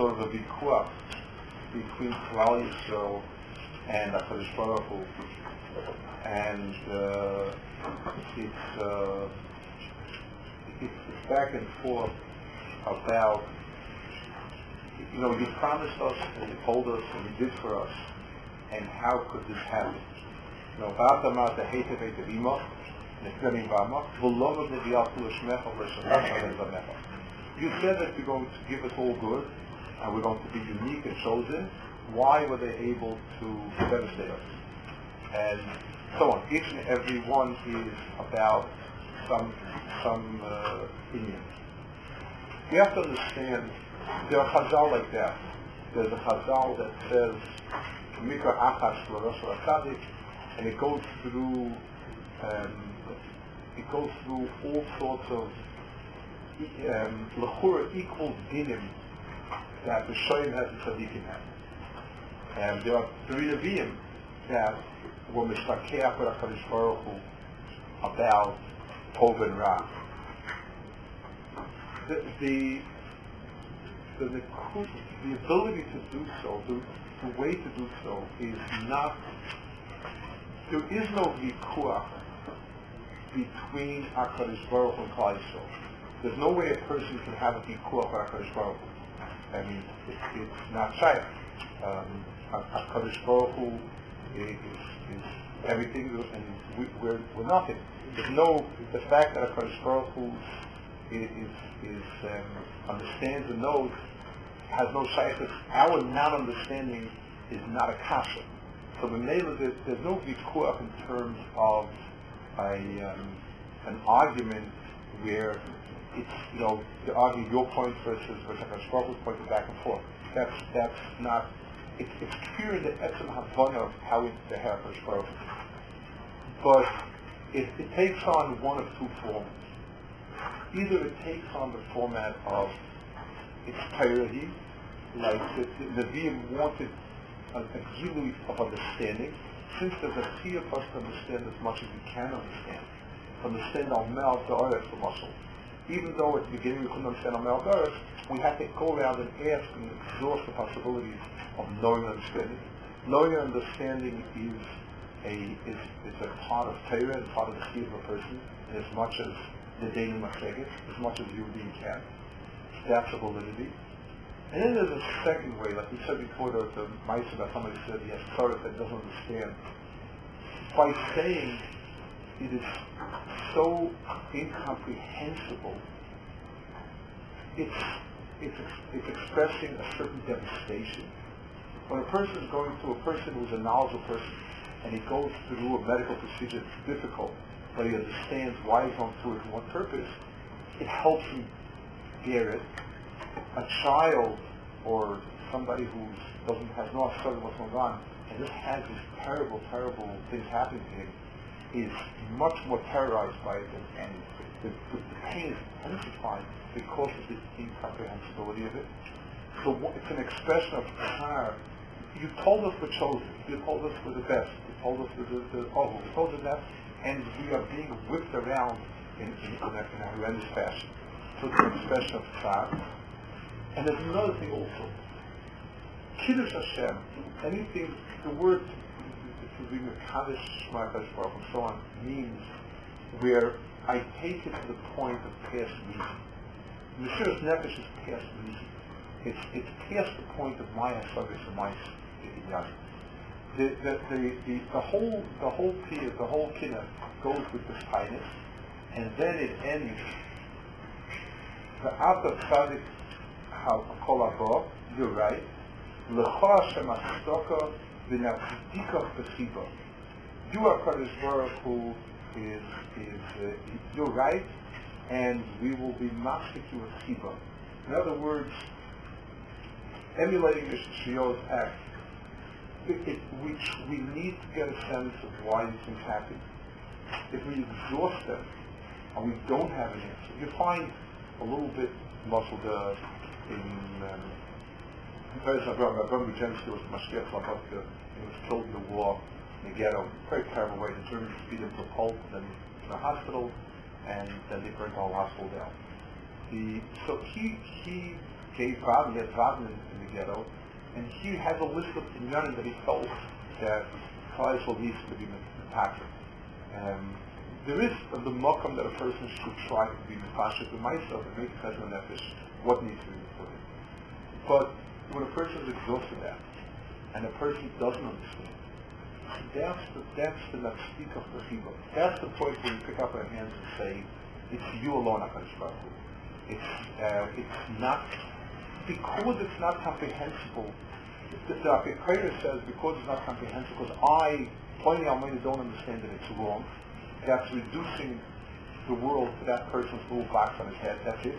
sort of a vikuach between Klal Yisrael and HaKadosh Baruch Hu. And uh, it's, uh, it's, back and forth about, you know, you promised us and you told us and you did for us, and how could this happen? You know, Vata Mata Hete Vete Vima, Nefkemi Vama, V'lova Neviyahu L'Shmecha L'Shmecha L'Shmecha. You said that you're going to give us all good, and we're going to be unique and chosen. Why were they able to devastate us? And so on. Each and every one is about some some uh, inyan. You have to understand there are chazal like that. There's a chazal that says Mikra Achas L'Rosh and it goes through um, it goes through all sorts of um, equal dinim that the shoyim has the tzaddikim have. And there are three Nevi'im that were mishtakeach with HaKadosh Baruch Hu about Tov and Ra. The, the, the, the, ability to do so, the, the way to do so is not, there is no vikuach between HaKadosh Baruch Hu and Klal There's no way a person can have a vikuach with HaKadosh Baruch Hu. I mean, it, it's not shaykh. Um, HaKadosh Baruch Hu is, is everything, and we, we're, we're nothing. There's no, the fact that HaKadosh Baruch Hu is, is um, understands and knows has no shaykh. Our non-understanding is not a kasha. So the there's, there's no vikuach in terms of a, um, an argument where it's, you know, to argue your point versus versus Hu's point back and forth. That's, that's not, it's, it's pure the etzem havana of how it's the Baruch But it, it takes on one of two forms. Either it takes on the format of its entirety, like the, the Nevi'im wanted a, a gilui of understanding, since there's a fear for us to understand as much as we can understand, understand our mouth, the earth, the muscle. Even though at the beginning we couldn't understand our we had to go around and ask and exhaust the possibilities of knowing and understanding. Knowing and understanding is a is, is a part of Torah and part of the seed of a person, as much as the daily Masegit, as much as you being can. That's a validity. And then there's a second way, like we said before, there's a mice about somebody said he has Torah that doesn't understand. By saying it is so incomprehensible, it's, it's, it's expressing a certain devastation. When a person is going through, a person who's a knowledgeable person, and he goes through a medical procedure that's difficult, but he understands why he's going through it and what purpose, it helps him bear it. A child or somebody who doesn't has no idea what's going on and just has these terrible, terrible things happening to him is much more terrorized by it and, the, the, the, pain is intensified because of the incomprehensibility of it. So it's an expression of power. You told us we're chosen. You told us we're the best. You told us we're the, the oh, you told us that, and we are being whipped around in, in, in, a, in a horrendous fashion. So it's an expression of power. And there's another thing also. Kiddush Hashem, anything, the word to be Mekadosh Shema Baruch and so on means where I take it to the point of past reason. Mesiras Nefesh is past reason. It's, it's past the point of my Hasagas and my the, the, the, the, the whole the whole pier, the whole kinna goes with this tightness, and then it ends the after tzaddik kol habo, you're right. L'cha shemastoka v'navdikach b'chiba. You are Baruch who is, is uh, you're right, and we will be with chiba. In other words, emulating the Shio's act, it, it, we, we need to get a sense of why these things happen. If we exhaust them, and we don't have an answer, you find a little bit muffled in um, Toras Abraham, Abraham Grodzinski was Mashgiach Slabodka, he was killed in the war in the ghetto, very terrible way. The Germans beat him to pulp, then to the hospital, and then they burned the whole hospital down. The, so he, he gay Vaden, he had Vaden in, in the ghetto, and he has a list of inyanim that he felt that Klal Yisrael needs to be impacted. Um, there is the mokum that a person should try to be mepashik with myself and make cheshbon nefesh what needs to be in. But when a person is exhausted at and a person doesn't understand, that's the that's the speak of the chiva. That's the point where you pick up our hands and say, "It's you alone, Hakadosh Baruch Hu." It's uh, it's not because it's not comprehensible. The, the says because it's not comprehensible, because I, when you don't understand that it's wrong, that's reducing the world to that person's little box on his head. That's it.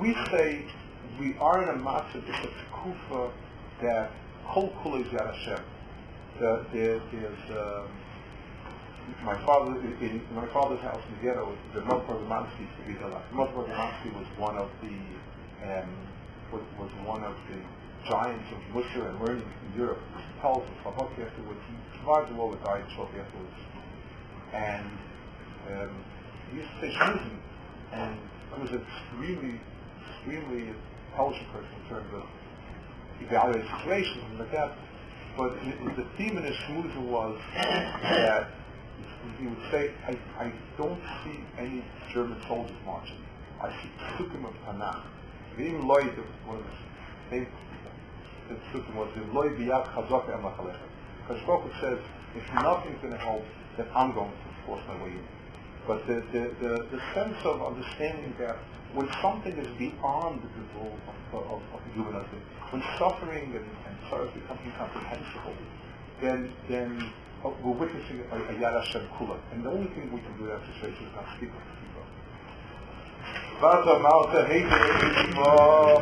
We say we are in a matzah, it's a kufa that kol kol is Yad Hashem that there is um, my father in, my father's house in the ghetto. The Moshe Romansky to be the Moshe Romansky was one of the um, was, was one of the giants of Musar and learning in Europe. He tells us Chavoki afterwards. He survived the war with died shortly afterwards, and um, he used to say and he was extremely, extremely person in terms of evaluating situations and like that. But the theme in his shmoozer was that he would say, I, I don't see any German soldiers marching. I see psukim of Tanakh. Even Lloyd, one of the famous psukim was, Lloyd biyad chazok emachalech. Because says, if nothing's going to help, then I'm going to force my way in. But the, the, the, the sense of understanding that when something is beyond the control of, of, of humanism, when suffering and, and sorrow become incomprehensible, then then uh, we're witnessing a, a Hashem Kula. And the only thing we can do that situation is not speak the people.